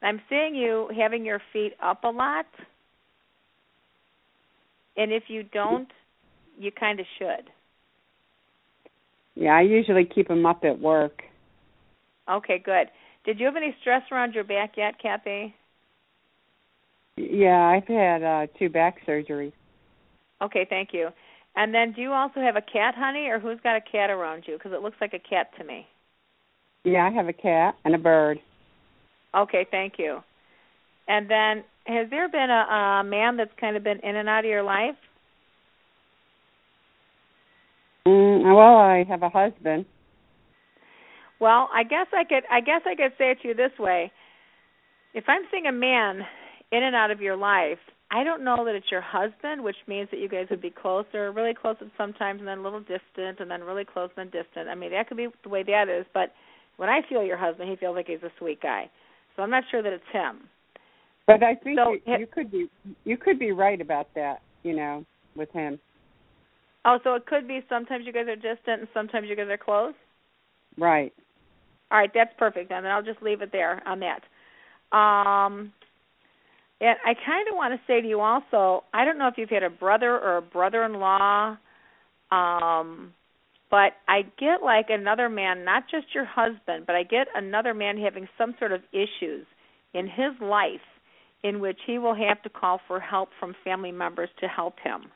I'm seeing you having your feet up a lot. And if you don't, you kind of should. Yeah, I usually keep them up at work. Okay, good. Did you have any stress around your back yet, Kathy? Yeah, I've had uh two back surgeries. Okay, thank you. And then do you also have a cat, honey, or who's got a cat around you? Because it looks like a cat to me. Yeah, I have a cat and a bird. Okay, thank you. And then has there been a, a man that's kind of been in and out of your life? Mm, well, I have a husband. Well, I guess I could I guess I could say it to you this way. If I'm seeing a man in and out of your life, I don't know that it's your husband, which means that you guys would be closer, really close at sometimes and then a little distant and then really close and then distant. I mean, that could be the way that is, but when I feel your husband, he feels like he's a sweet guy. So I'm not sure that it's him. But I think So, you, you could be you could be right about that. You know, with him. Oh, so it could be sometimes you guys are distant and sometimes you guys are close. Right. All right, that's perfect. Then I'll just leave it there on that. Um, and I kind of want to say to you also, I don't know if you've had a brother or a brother-in-law, um, but I get like another man, not just your husband, but I get another man having some sort of issues in his life in which he will have to call for help from family members to help him.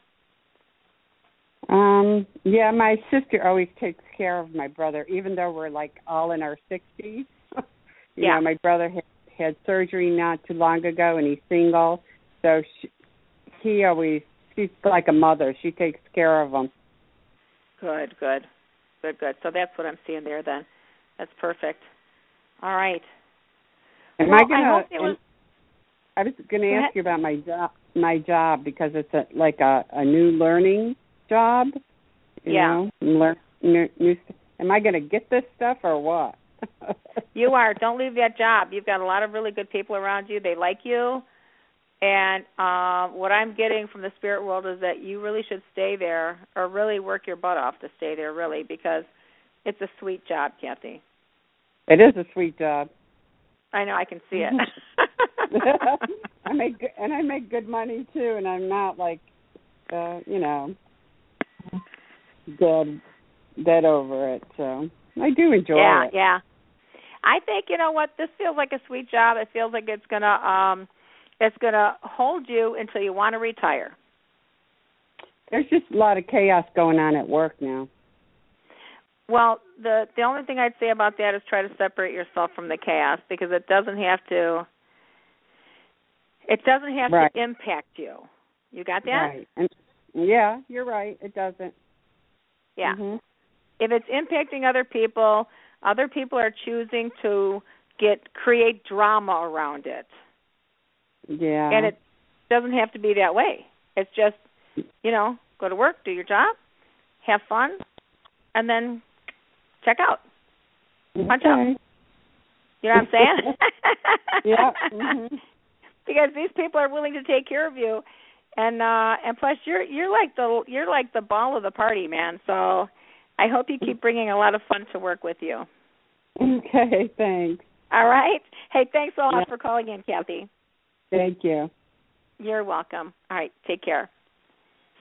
Um. Yeah, my sister always takes care of my brother, even though we're like all in our sixties. <laughs> you Yeah. know, my brother had, had surgery not too long ago, and he's single, so she, he always she's like a mother. She takes care of him. Good, good, good, good. So that's what I'm seeing there. Then that's perfect. All right. Am Well, I gonna? was- I was going to Go ask you about my job. My job because it's a like a a new learning job. You Yeah. know, learn new, new. Am I going to get this stuff or what? You are. Don't leave that job. You've got a lot of really good people around you. They like you. And uh, what I'm getting from the spirit world is that you really should stay there or really work your butt off to stay there, really, because it's a sweet job, Kathy. It is a sweet job. I know. I can see it. <laughs> I make good, and I make good money too, and I'm not like, uh, you know, dead dead over it. So I do enjoy yeah, it. Yeah, yeah. I think you know what this feels like a sweet job. It feels like it's gonna um, it's gonna hold you until you want to retire. There's just a lot of chaos going on at work now. Well, the the only thing I'd say about that is try to separate yourself from the chaos because it doesn't have to it doesn't have Right. to impact you. You got that? Right. And yeah, you're right. It doesn't. Yeah. Mhm. If it's impacting other people, other people are choosing to get create drama around it. Yeah. And it doesn't have to be that way. It's just, you know, go to work, do your job, have fun, and then check out. punch out. You know what I'm saying? <laughs> <laughs> Yeah, mhm. Because these people are willing to take care of you, and uh and plus you're you're like the you're like the ball of the party, man. So I hope you keep bringing a lot of fun to work with you. Okay. Thanks. All right. Hey, thanks a lot Yeah. for calling in, Kathy. Thank you. You're welcome. All right, take care.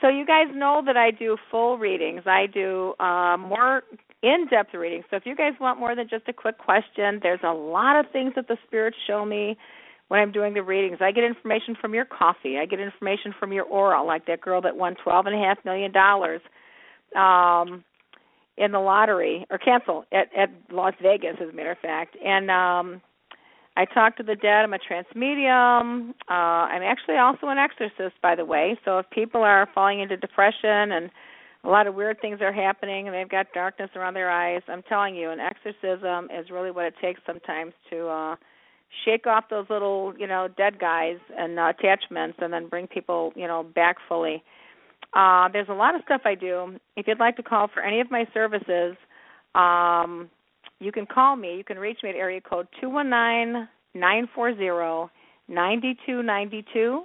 So you guys know that I do full readings. I do uh, more in-depth readings. So if you guys want more than just a quick question, there's a lot of things that the spirits show me when I'm doing the readings. I get information from your coffee. I get information from your aura, like that girl that won twelve and a half million dollars um, in the lottery or cancel at at Las Vegas, as a matter of fact. And um, I talk to the dead. I'm a trance medium. Uh, I'm actually also an exorcist, by the way. So if people are falling into depression and a lot of weird things are happening and they've got darkness around their eyes, I'm telling you, an exorcism is really what it takes sometimes to uh shake off those little, you know, dead guys and uh, attachments and then bring people, you know, back fully. Uh there's a lot of stuff I do. If you'd like to call for any of my services, um you can call me. You can reach me at area code two one nine nine four zero ninety two ninety two.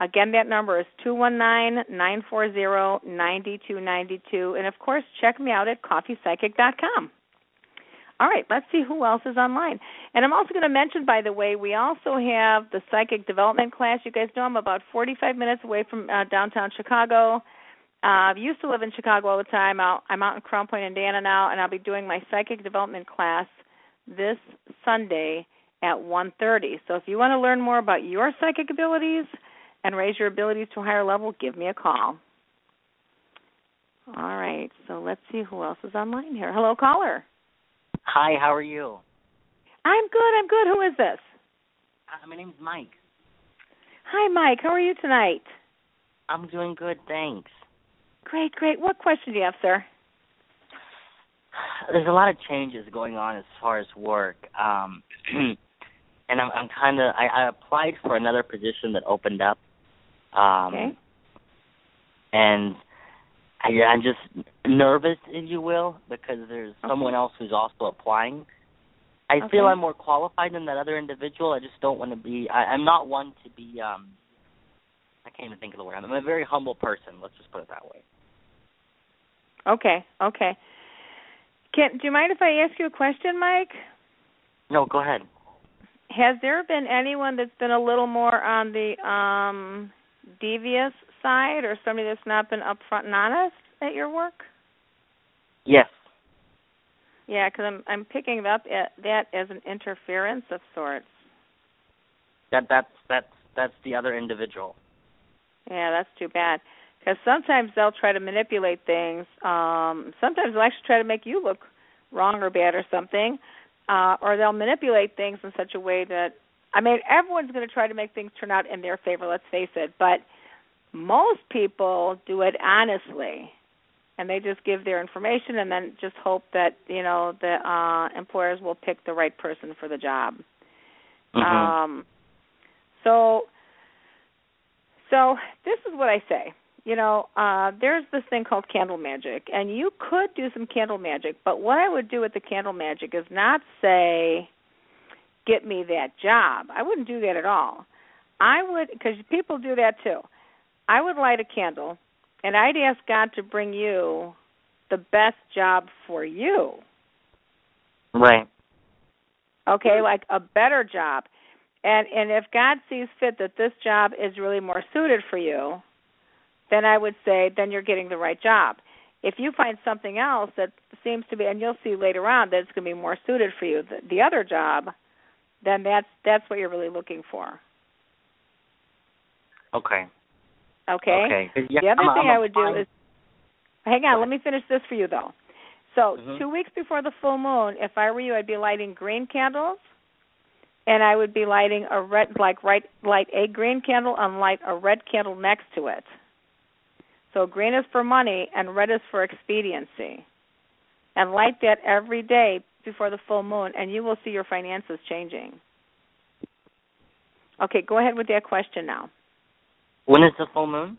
Again, that number is two one nine nine four zero ninety two ninety two. And of course, check me out at coffeepsychic.com. All right, let's see who else is online. And I'm also going to mention, by the way, we also have the psychic development class. You guys know I'm about 45 minutes away from uh, downtown Chicago. Uh, I used to live in Chicago all the time. I'll, I'm out in Crown Point, Indiana now, and I'll be doing my psychic development class this Sunday at 1:30. So if you want to learn more about your psychic abilities and raise your abilities to a higher level, give me a call. All right, so let's see who else is online here. Hello, caller. Hi, how are you? I'm good. I'm good. Who is this? Uh, my name's Mike. Hi, Mike. How are you tonight? I'm doing good, thanks. Great, great. What question do you have, sir? There's a lot of changes going on as far as work, um, <clears throat> and I'm, I'm kind of. I, I applied for another position that opened up, um, Okay. and I, I'm just nervous, if you will, because there's someone else who's also applying, I Okay. feel I'm more qualified than that other individual. I just don't want to be. I, I'm not one to be. um I can't even think of the word. I'm a very humble person. Let's just put it that way. Okay, okay. Can do you mind if I ask you a question, Mike? No, go ahead. Has there been anyone that's been a little more on the um devious side or somebody that's not been upfront and honest at your work? Yes. Yeah, because I'm I'm picking up at that as an interference of sorts. That that's that's that's the other individual. Yeah, that's too bad. Because sometimes they'll try to manipulate things. Um, sometimes they'll actually try to make you look wrong or bad or something, uh, or they'll manipulate things in such a way that I mean, everyone's going to try to make things turn out in their favor. Let's face it, but most people do it honestly, and they just give their information and then just hope that you know the uh, employers will pick the right person for the job. Mhm. Um, so, so this is what I say. You know, uh, there's this thing called candle magic, and you could do some candle magic. But what I would do with the candle magic is not say, "Get me that job." I wouldn't do that at all. I would, because people do that too. I would light a candle, and I'd ask God to bring you the best job for you Right. okay like a better job and and if god sees fit that this job is really more suited for you then i would say then you're getting the right job if you find something else that seems to be and you'll see later on that it's going to be more suited for you the, the other job then that's that's what you're really looking for Okay. Okay Okay. 'Cause, yeah, the other I'm thing I'm I a would fine- do is hang on, let me finish this for you though. So Mhm. two weeks before the full moon, if I were you, I'd be lighting green candles, and I would be lighting a red, like right, light a green candle and light a red candle next to it. So green is for money and red is for expediency, and light that every day before the full moon, and you will see your finances changing. Okay, go ahead with that question now. When is the full moon?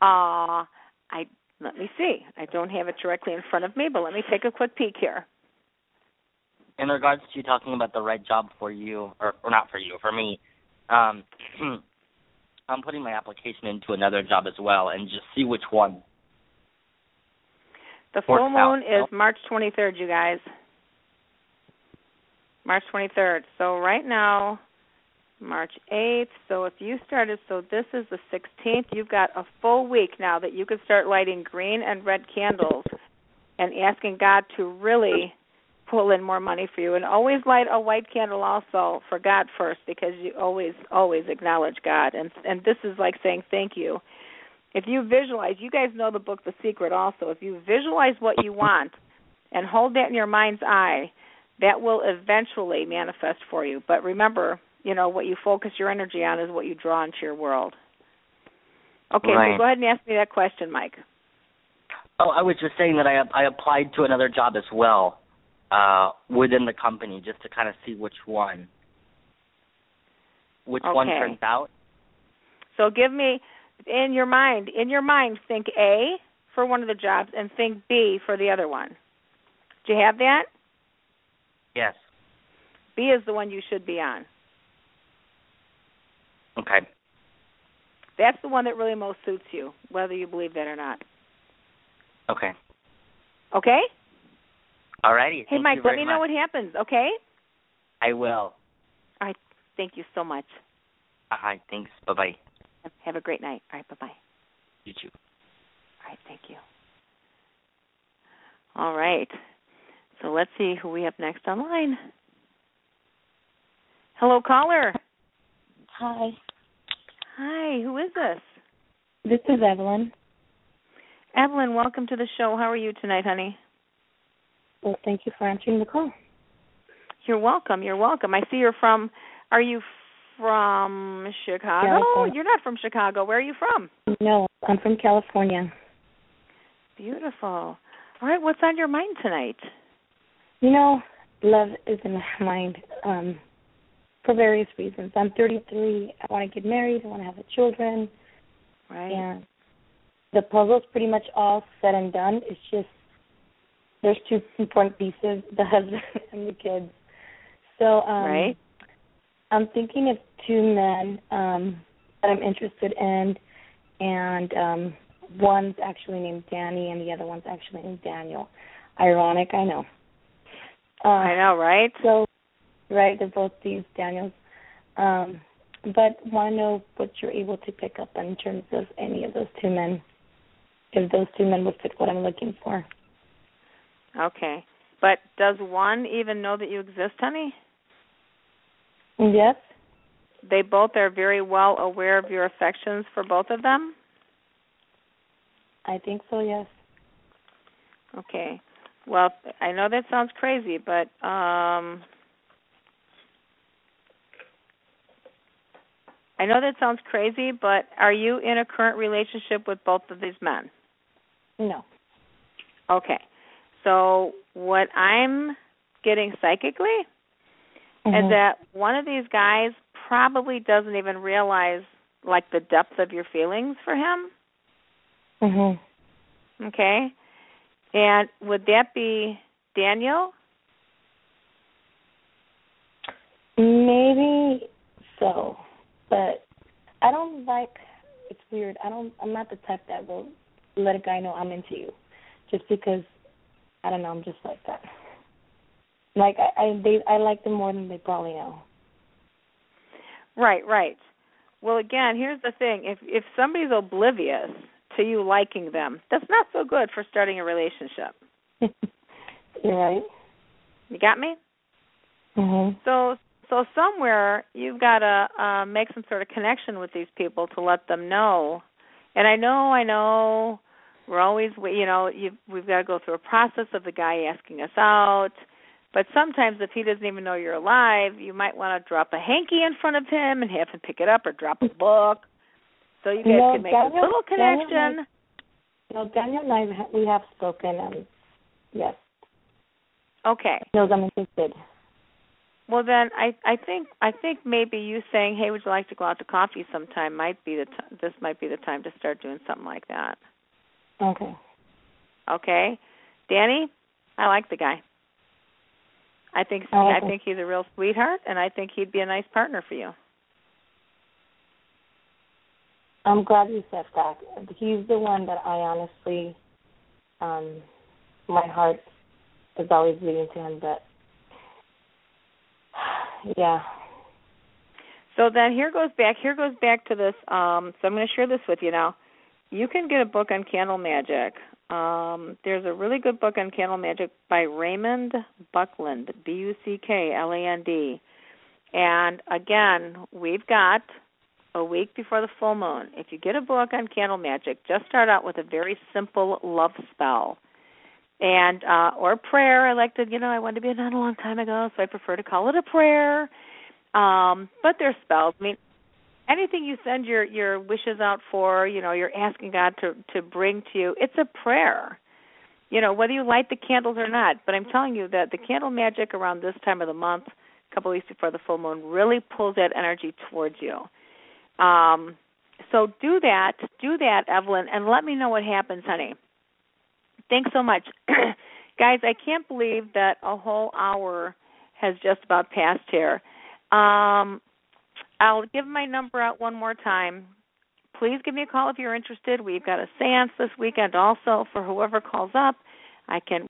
Uh I let me see. I don't have it directly in front of me, but let me take a quick peek here. In regards to you talking about the right job for you, or, or not for you, for me, um, <clears throat> I'm putting my application into another job as well, and just see which one. The full out, moon is March 23rd, you guys. March 23rd. So right now, March 8th. So if you started, so this is the 16th. You've got a full week now that you can start lighting green and red candles and asking God to really pull in more money for you. And always light a white candle also for God first because you always always acknowledge God. And and this is like saying thank you. If you visualize, you guys know the book The Secret also. If you visualize what you want and hold that in your mind's eye, that will eventually manifest for you. But remember, you know, what you focus your energy on is what you draw into your world. Okay, Right. so go ahead and ask me that question, Mike. Oh, I was just saying that I I applied to another job as well, uh, within the company, just to kind of see which one, which one turns out. So give me in your mind, in your mind, think A for one of the jobs and think B for the other one. Do you have that? Yes. B is the one you should be on. Okay. That's the one that really most suits you, whether you believe that or not. Okay. Okay? Alrighty. Hey, Thank Mike, let me know what happens, okay? I will. All right. Thank you so much. All right. Thanks. Bye bye. Have a great night. All right. Bye bye. You too. All right. Thank you. All right. So let's see who we have next online. Hello, caller. Hi, Hi. Who is this? this is Evelyn. Evelyn, welcome to the show. How are you tonight, honey? Well, thank you for answering the call. You're welcome. You're welcome. I see you're from. Are you from Chicago? California. You're not from Chicago. Where are you from? No, I'm from California. Beautiful. All right. What's on your mind tonight? You know, love is in my mind um, for various reasons. I'm 33. I want to get married. I want to have the children. Right. And the puzzle's pretty much all said and done. It's just there's two important pieces: the husband <laughs> and the kids. So um, right. I'm thinking of two men um, that I'm interested in, and um, one's actually named Danny, and the other one's actually named Daniel. Ironic, I know. Uh, I know, right? So, right, they're both these Daniels. Um, but want to know what you're able to pick up in terms of any of those two men, if those two men would fit what I'm looking for. Okay. But does one even know that you exist, honey? Yes. They both are very well aware of your affections for both of them? I think so, yes. Okay. Well, I know that sounds crazy, but um I know that sounds crazy, but are you in a current relationship with both of these men? No. Okay. So what I'm getting psychically Mhm. is that one of these guys probably doesn't even realize like the depth of your feelings for him. Mhm. Okay. And would that be Daniel? Maybe so, but I don't like. It's weird. I don't. I'm not the type that will let a guy know I'm into you, just because. I don't know. I'm just like that. Like I, I they, I like them more than they probably know. Right, right. Well, again, here's the thing: if if somebody's oblivious to you liking them, that's not so good for starting a relationship. <laughs> You're right. You got me? Mhm. So so somewhere you've got to uh, make some sort of connection with these people to let them know. And I know, I know, we're always, you know, you, we've got to go through a process of the guy asking us out. But sometimes, if he doesn't even know you're alive, you might want to drop a hanky in front of him and have him pick it up, or drop a book, so you guys No, can make Daniel- a little connection. might- No, Daniel and I we have spoken, and yes, Okay. knows I'm interested. Well, then I I think I think maybe you saying, "Hey, would you like to go out to coffee sometime?" might be the t- this might be the time to start doing something like that. Okay. Okay, Danny, I like the guy. I think I like I think he's a real sweetheart, and I think he'd be a nice partner for you. I'm glad you said that. He's the one that I honestly, um, my heart is always beating to him, but yeah. So then here goes back here goes back to this um so I'm going to share this with you now. You can get a book on candle magic. Um there's a really good book on candle magic by Raymond Buckland, B U C K L A N D. And again, we've got a week before the full moon. If you get a book on candle magic, just start out with a very simple love spell. And uh or prayer. I like to, you know, I wanted to be a nun a long time ago, so I prefer to call it a prayer. Um, but they're spells. I mean, anything you send your your wishes out for, you know, you're asking God to to bring to you. It's a prayer. You know, whether you light the candles or not. But I'm telling you that the candle magic around this time of the month, a couple weeks before the full moon, really pulls that energy towards you. Um, so do that, do that, Evelyn, and let me know what happens, honey. Thanks so much, <clears throat> guys. I can't believe that a whole hour has just about passed here. Um, I'll give my number out one more time. Please give me a call if you're interested. We've got a seance this weekend also for whoever calls up. I can.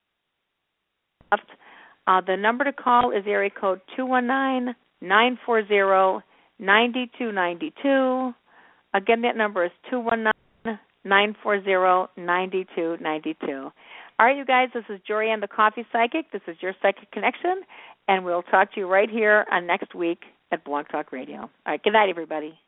Uh, the number to call is area code two one nine nine four zero ninety two ninety two. Again, that number is two one nine nine four zero ninety two ninety two. All right, you guys, this is Jorianne the Coffee Psychic. This is your Psychic Connection, and we'll talk to you right here on next week at Blog Talk Radio. All right, good night, everybody.